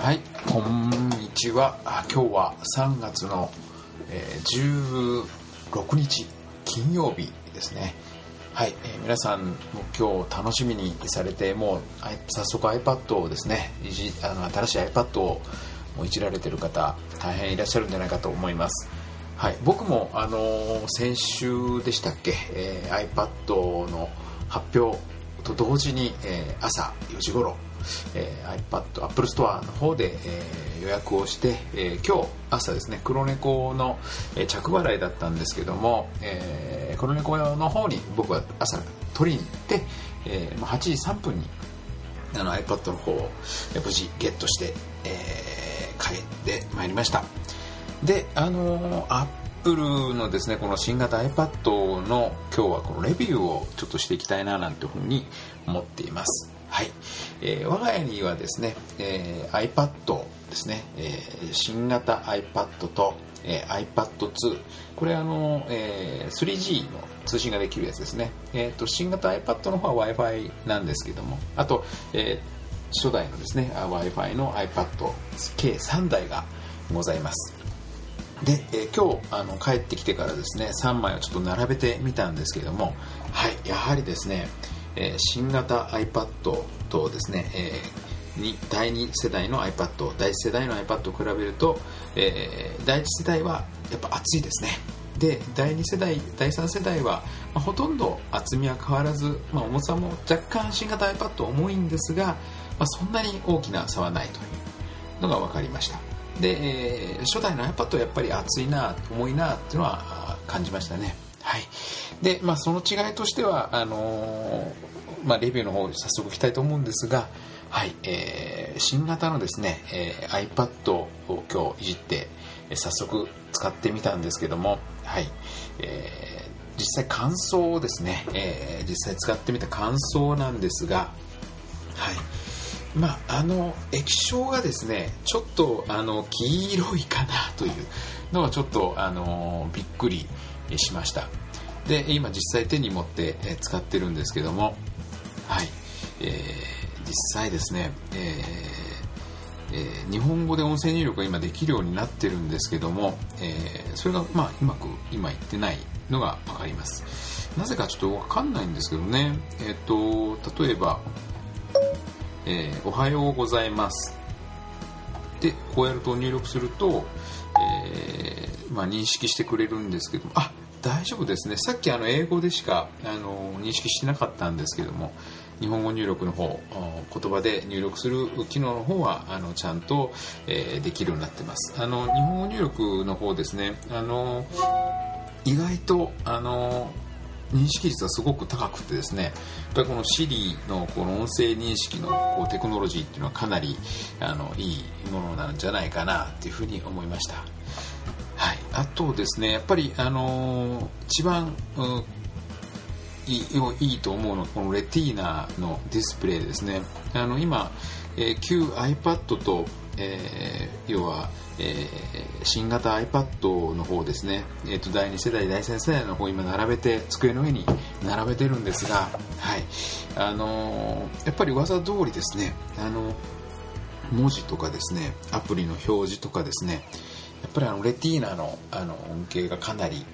はい、こんにちは。今日は3月の、えー、16日金曜日ですね。はい、えー、皆さんも今日楽しみにされてもう早速 iPad をですねあの新しい iPad をいじられてる方大変いらっしゃるんじゃないかと思います。はい、僕も、あのー、先週でしたっけ、えー、iPad の発表と同時に、えー、朝4時頃、えー、iPad、Apple Store の方で、えー、予約をして、えー、今日朝ですね、黒猫の、えー、着払いだったんですけども、えー、黒猫の方に僕は朝取りに行って、えー、8時3分にあの iPad の方を無事ゲットして、えー、帰ってまいりました。で、あのー、Apple のですね、この新型 iPad の今日はこのレビューをちょっとしていきたいななんていうふうに思っています。はい。えー、我が家にはですね、えー、iPad ですね、えー、新型 iPad と、えー、iPad2、これあの、えー、3G の通信ができるやつですね。えっ、ー、と、新型 iPad の方は Wi-Fi なんですけども、あと、えー、初代のですね、Wi-Fi の iPad 計3台がございます。で、えー、今日あの帰ってきてからですね3枚をちょっと並べてみたんですけれどもはいやはりですね、えー、新型 iPad とですね、えー、第2世代の iPad 第1世代の iPad と比べると、えー、第1世代はやっぱ熱いですね。で第2世代第3世代は、まあ、ほとんど厚みは変わらず、まあ、重さも若干新型 iPad 重いんですが、まあ、そんなに大きな差はないというのが分かりました。で、えー、初代の iPad はやっぱり熱いな重いなっていうのは感じましたね。はい。で、まあ、その違いとしてはあのー、まあ、レビューの方早速いきたいと思うんですがはい、えー、新型のですね、えー、iPad を今日いじって早速使ってみたんですけどもはい、えー、実際感想をですね、えー、実際使ってみた感想なんですがはい。まあ、あの液晶がですねちょっとあの黄色いかなというのはちょっとあのびっくりしました。で今実際手に持って使ってるんですけどもはい、えー、実際ですね、えーえー、日本語で音声入力が今できるようになってるんですけども、えー、それがまあうまく今言ってないのが分かります。なぜかちょっと分かんないんですけどね。えっ、と例えばえー、おはようございます。でこうやると入力すると、えー、まあ、認識してくれるんですけども。あ大丈夫ですね。さっきあの英語でしかあの認識してなかったんですけども日本語入力の方言葉で入力する機能の方はあのちゃんと、えー、できるようになってます。あの日本語入力の方ですね。あの意外とあの認識率はすごく高くてですねやっぱりこの Siri のこの音声認識のこうテクノロジーっていうのはかなりあのいいものなんじゃないかなっていうふうに思いました。はい、あとですねやっぱりあのー、一番、うん、いいいいと思うのはこのレティーナのディスプレイですねあの今、えー、旧 iPad と、えー、要はえー、新型 iPad の方ですね、えー、と第2世代第3世代の方今並べて机の上に並べてるんですが、はい。あのー、やっぱり技通りですね、あの文字とかですねアプリの表示とかですねやっぱりあのレティーナのあの恩恵がかなり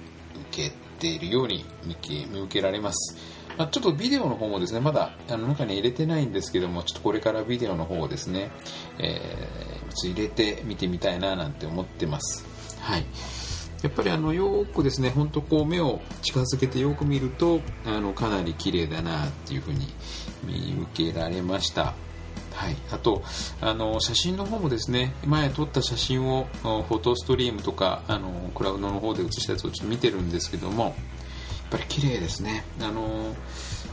受けているように見受けられます。まあ、ちょっとビデオの方もですね、まだあの中に入れてないんですけども、ちょっとこれからビデオの方をですね、えー、入れて見てみたいななんて思ってます。はい。やっぱりあのよくですね、本当こう目を近づけてよく見ると、あのかなり綺麗だなっていうふうに見受けられました。はい、あとあの写真の方もですね前撮った写真をフォトストリームとかあのクラウドの方で写したやつをちょっと見てるんですけどもぱり綺麗ですね。あのやっ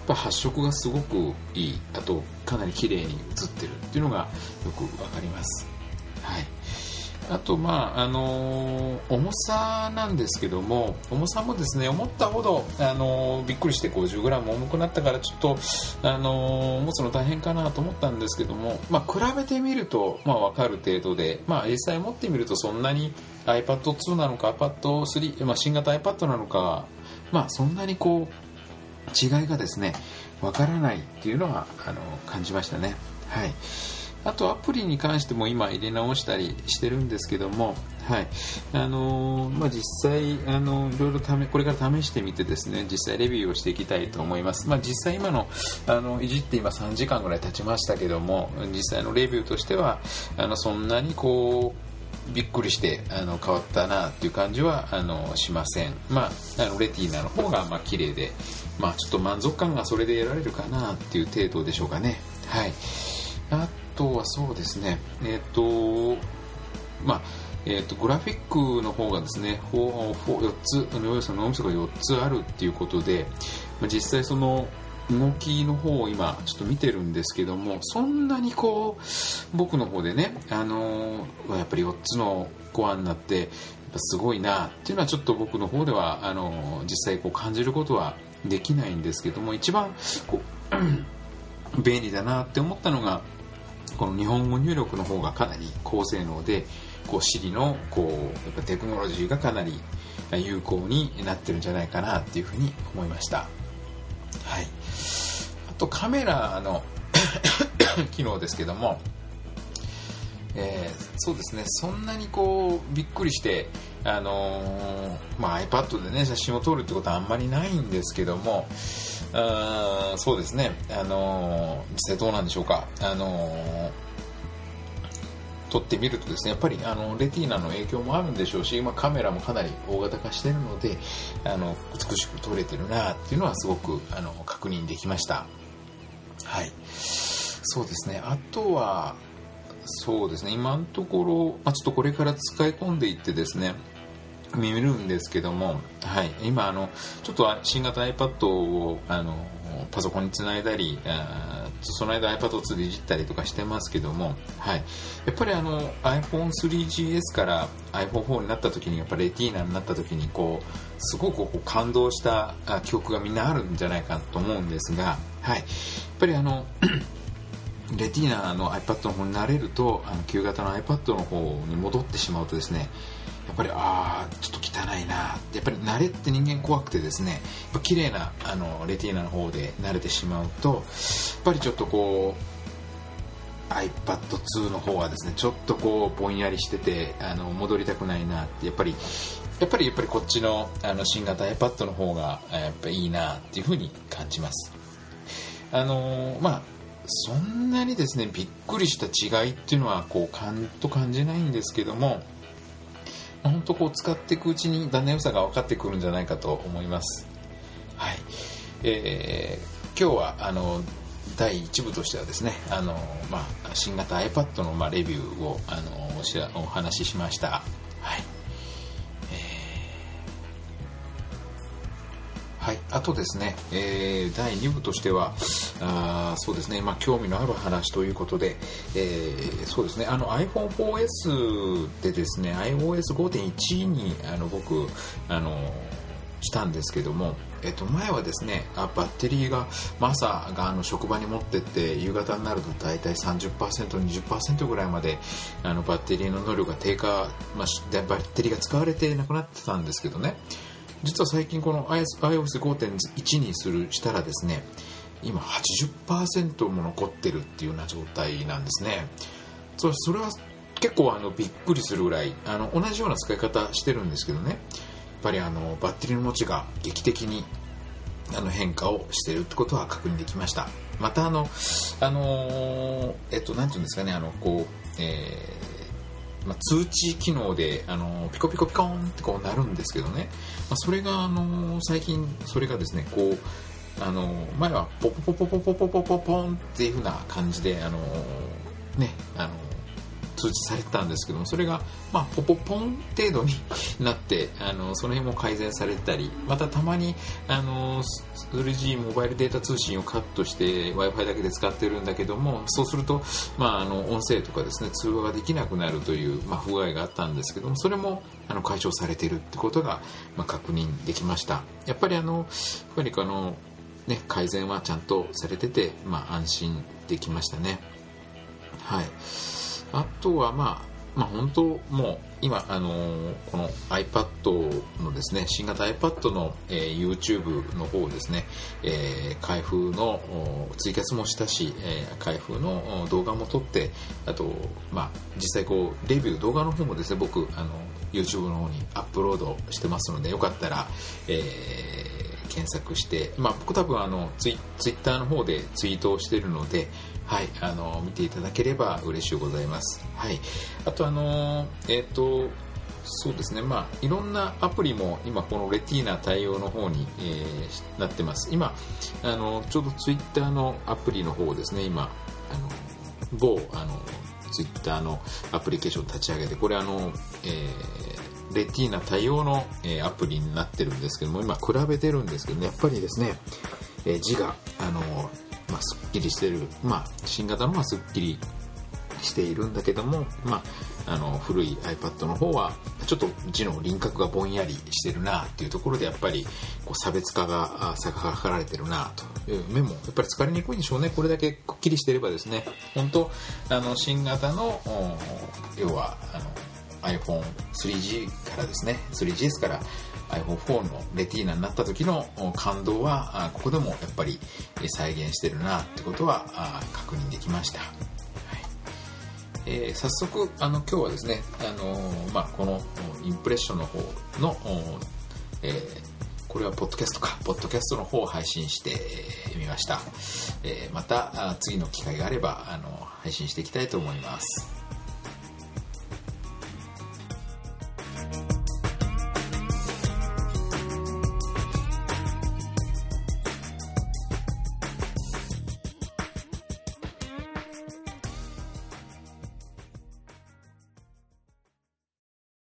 ぱ発色がすごくいい。あとかなり綺麗に写ってるっていうのがよくわかります。はい。あと、まああのー、重さなんですけども重さもですね思ったほど、あのー、びっくりして 50g 重くなったからちょっと、あのー、持つの大変かなと思ったんですけども、まあ、比べてみると、まあ、分かる程度で、まあ、実際持ってみるとそんなに iPad2 なのか iPad3、まあ、新型 iPad なのか、まあ、そんなにこう違いがですね分からないっていうのはあの感じましたね。はい。あとアプリに関しても今入れ直したりしてるんですけども、はい。あのー、まあ、実際、あのいろいろこれから試してみてですね実際レビューをしていきたいと思います、まあ、実際今のあのいじって今3時間ぐらい経ちましたけども実際のレビューとしてはあのそんなにこうびっくりしてあの変わったなっていう感じはあのしません、まあ、あのレティーナの方がまあ綺麗で、まあ、ちょっと満足感がそれで得られるかなっていう程度でしょうかね。はい。あとはそうですね、えっ、ー、と、まあ、えーと、グラフィックの方がですね 4, 4, つ要するに脳みそが4つあるっていうことで、まあ、実際その動きの方を今ちょっと見てるんですけどもそんなにこう僕の方でね、あの、やっぱり4つのコアになってやっぱすごいなっていうのはちょっと僕の方ではあの、実際こう感じることはできないんですけども一番こう 便利だなって思ったのがこの日本語入力の方がかなり高性能でこう Siri のこうやっぱテクノロジーがかなり有効になってるんじゃないかなっていうふうに思いました。はい。とカメラの 機能ですけどもえー、そうですね。そんなにこうびっくりして、あのー、まあ、iPad でね写真を撮るってことはあんまりないんですけどもあそうですね、あのー、実際どうなんでしょうか、あの撮ってみるとですねやっぱりあのレティーナの影響もあるんでしょうし今カメラもかなり大型化してるのであの美しく撮れてるなっていうのはすごくあの確認できました。はい。そうですね。あとはそうですね。今のところ、まあ、ちょっとこれから使い込んでいってですね見るんですけども、はい、今あのちょっと新型 iPad をあのパソコンにつないだりあその間 iPad2 でいじったりとかしてますけども、はい、やっぱりあの iPhone3GS から iPhone4 になった時にやっぱレティーナになった時にこうすごくこう感動した記憶がみんなあるんじゃないかと思うんですが、はい、やっぱりあの レティーナの iPad の方に慣れるとあの旧型の iPad の方に戻ってしまうとですねやっぱりああちょっと汚いな。やっぱり慣れって人間怖くてですねやっぱ綺麗なあのレティーナの方で慣れてしまうとやっぱりちょっとこう iPad2 の方はですねちょっとこうぼんやりしててあの戻りたくないなってやっぱりやっぱりやっぱりこっちのあの新型 iPad の方がやっぱいいなっていうふうに感じます。あのまあそんなにですねびっくりした違いっていうのはこう感と感じないんですけども本当こう使っていくうちにだんだん良さが分かってくるんじゃないかと思います。はい。えー、今日はあの第1部としてはですね、あのまあ、新型 iPad の、まあ、レビューをあのおしお話ししました。はい。はい、あとですね、えー、第2部としては、あそうですね、まあ、興味のある話ということで、えー、そうですね、あの iPhone4S でですね、iOS5.1 にあの僕、あの、したんですけども、えっと、前はですねあバッテリーが、朝があの職場に持ってって夕方になると大体 30%20% ぐらいまであのバッテリーの能力が低下、まあ、バッテリーが使われてなくなってたんですけどね。実は最近この iOS5.1 にするしたらですね今80%も残ってるっていうような状態なんですね。そそれは結構あのびっくりするぐらいあの同じような使い方してるんですけどね。やっぱりあのバッテリーの持ちが劇的にあの変化をしてるってことは確認できました。またあのあのえっとなんていうんですかねあのこう、えーまあ、通知機能であのピコピコピコンってこうなるんですけどね、まあ、それがあの最近それがですねこうあの前はポポポポポポポポポポンっていう風な感じであのねあの通知されてたんですけどもそれが、まあ、ポポポン程度に なってあのその辺も改善されてたりまたたまにあの 3G モバイルデータ通信をカットして w i f i だけで使ってるんだけどもそうすると、まあ、あの音声とかですね通話ができなくなるという、まあ、不具合があったんですけどもそれもあの解消されてるってことが、まあ、確認できました。やっぱりあのやっぱりあのね、改善はちゃんとされてて、まあ、安心できましたね。はい。あとは、まあ、まあ、本当、もう、今、あのー、この iPad のですね、新型 iPad の、えー、YouTube の方ですね、えー、開封のツイキャスもしたし、えー、開封の動画も撮って、あと、まあ、実際こう、レビュー、動画の方もですね、僕、あの、YouTube の方にアップロードしてますので、よかったら、えー、検索して、まあ、僕多分あのツイツイッターの方でツイートをしているので、はい、あの見ていただければ嬉しいございます。はい、あとあのえっ、ー、とそうですね、まあ、いろんなアプリも今このレティーナ対応の方に、えー、なってます。今あのちょうどツイッターのアプリの方ですね、今あの某あのツイッターのアプリケーションを立ち上げてこれあの、えーレティーナ対応の、えー、アプリになってるんですけども、今比べてるんですけどね、やっぱりですね、えー、字が、あのまあ、すっきりしてる、まあ、新型の方がすっきりしているんだけども、まあ、あの古い iPad の方はちょっと字の輪郭がぼんやりしてるなっていうところでやっぱりこう差別化が差が図られてるなという目もやっぱり疲れにくいんでしょうね。これだけくっきりしてればですね本当あの新型の要はあの iPhone3G からですね。3GS から iPhone4 のレティーナになった時の感動はここでもやっぱり再現してるなってことは確認できました、はい。えー、早速あの今日はですね、あのー、まあ、このインプレッションの方の、えー、これはポッドキャストか。ポッドキャストの方を配信してみました、えまた次の機会があればあの配信していきたいと思います。